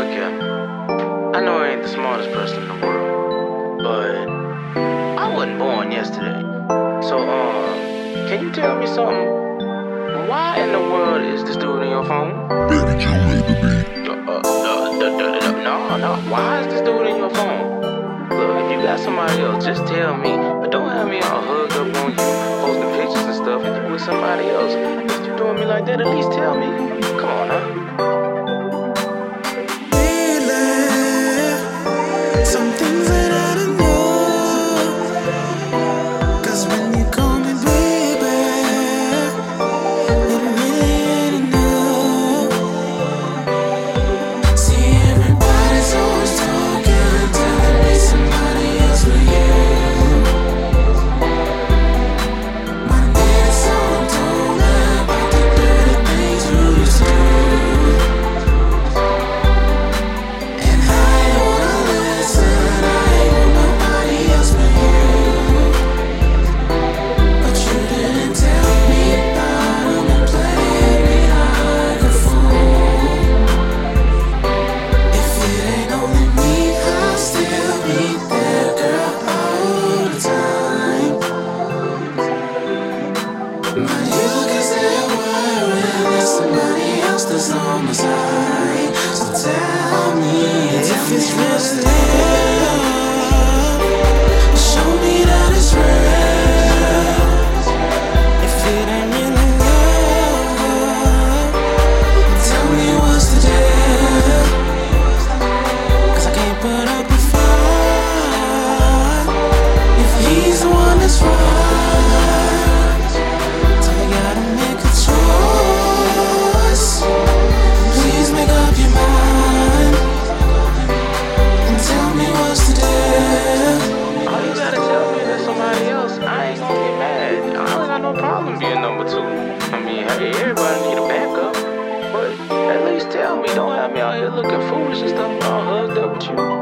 Look here. I know I ain't the smartest person in the world, but I wasn't born yesterday. So, um, can you tell me something? Why in the world is this dude in your phone? Baby, you made the beat. Uh, uh, uh, uh, uh, no, no. Why is this dude in your phone? Look, if you got somebody else, just tell me. But don't have me all hugged up on you, posting pictures and stuff, and you with somebody else. If you doing me like that, at least tell me. Come on now. No problem being number two. I mean, hey, everybody need a backup. But at least tell me. Don't have me out here looking foolish and stuff all hugged up with you.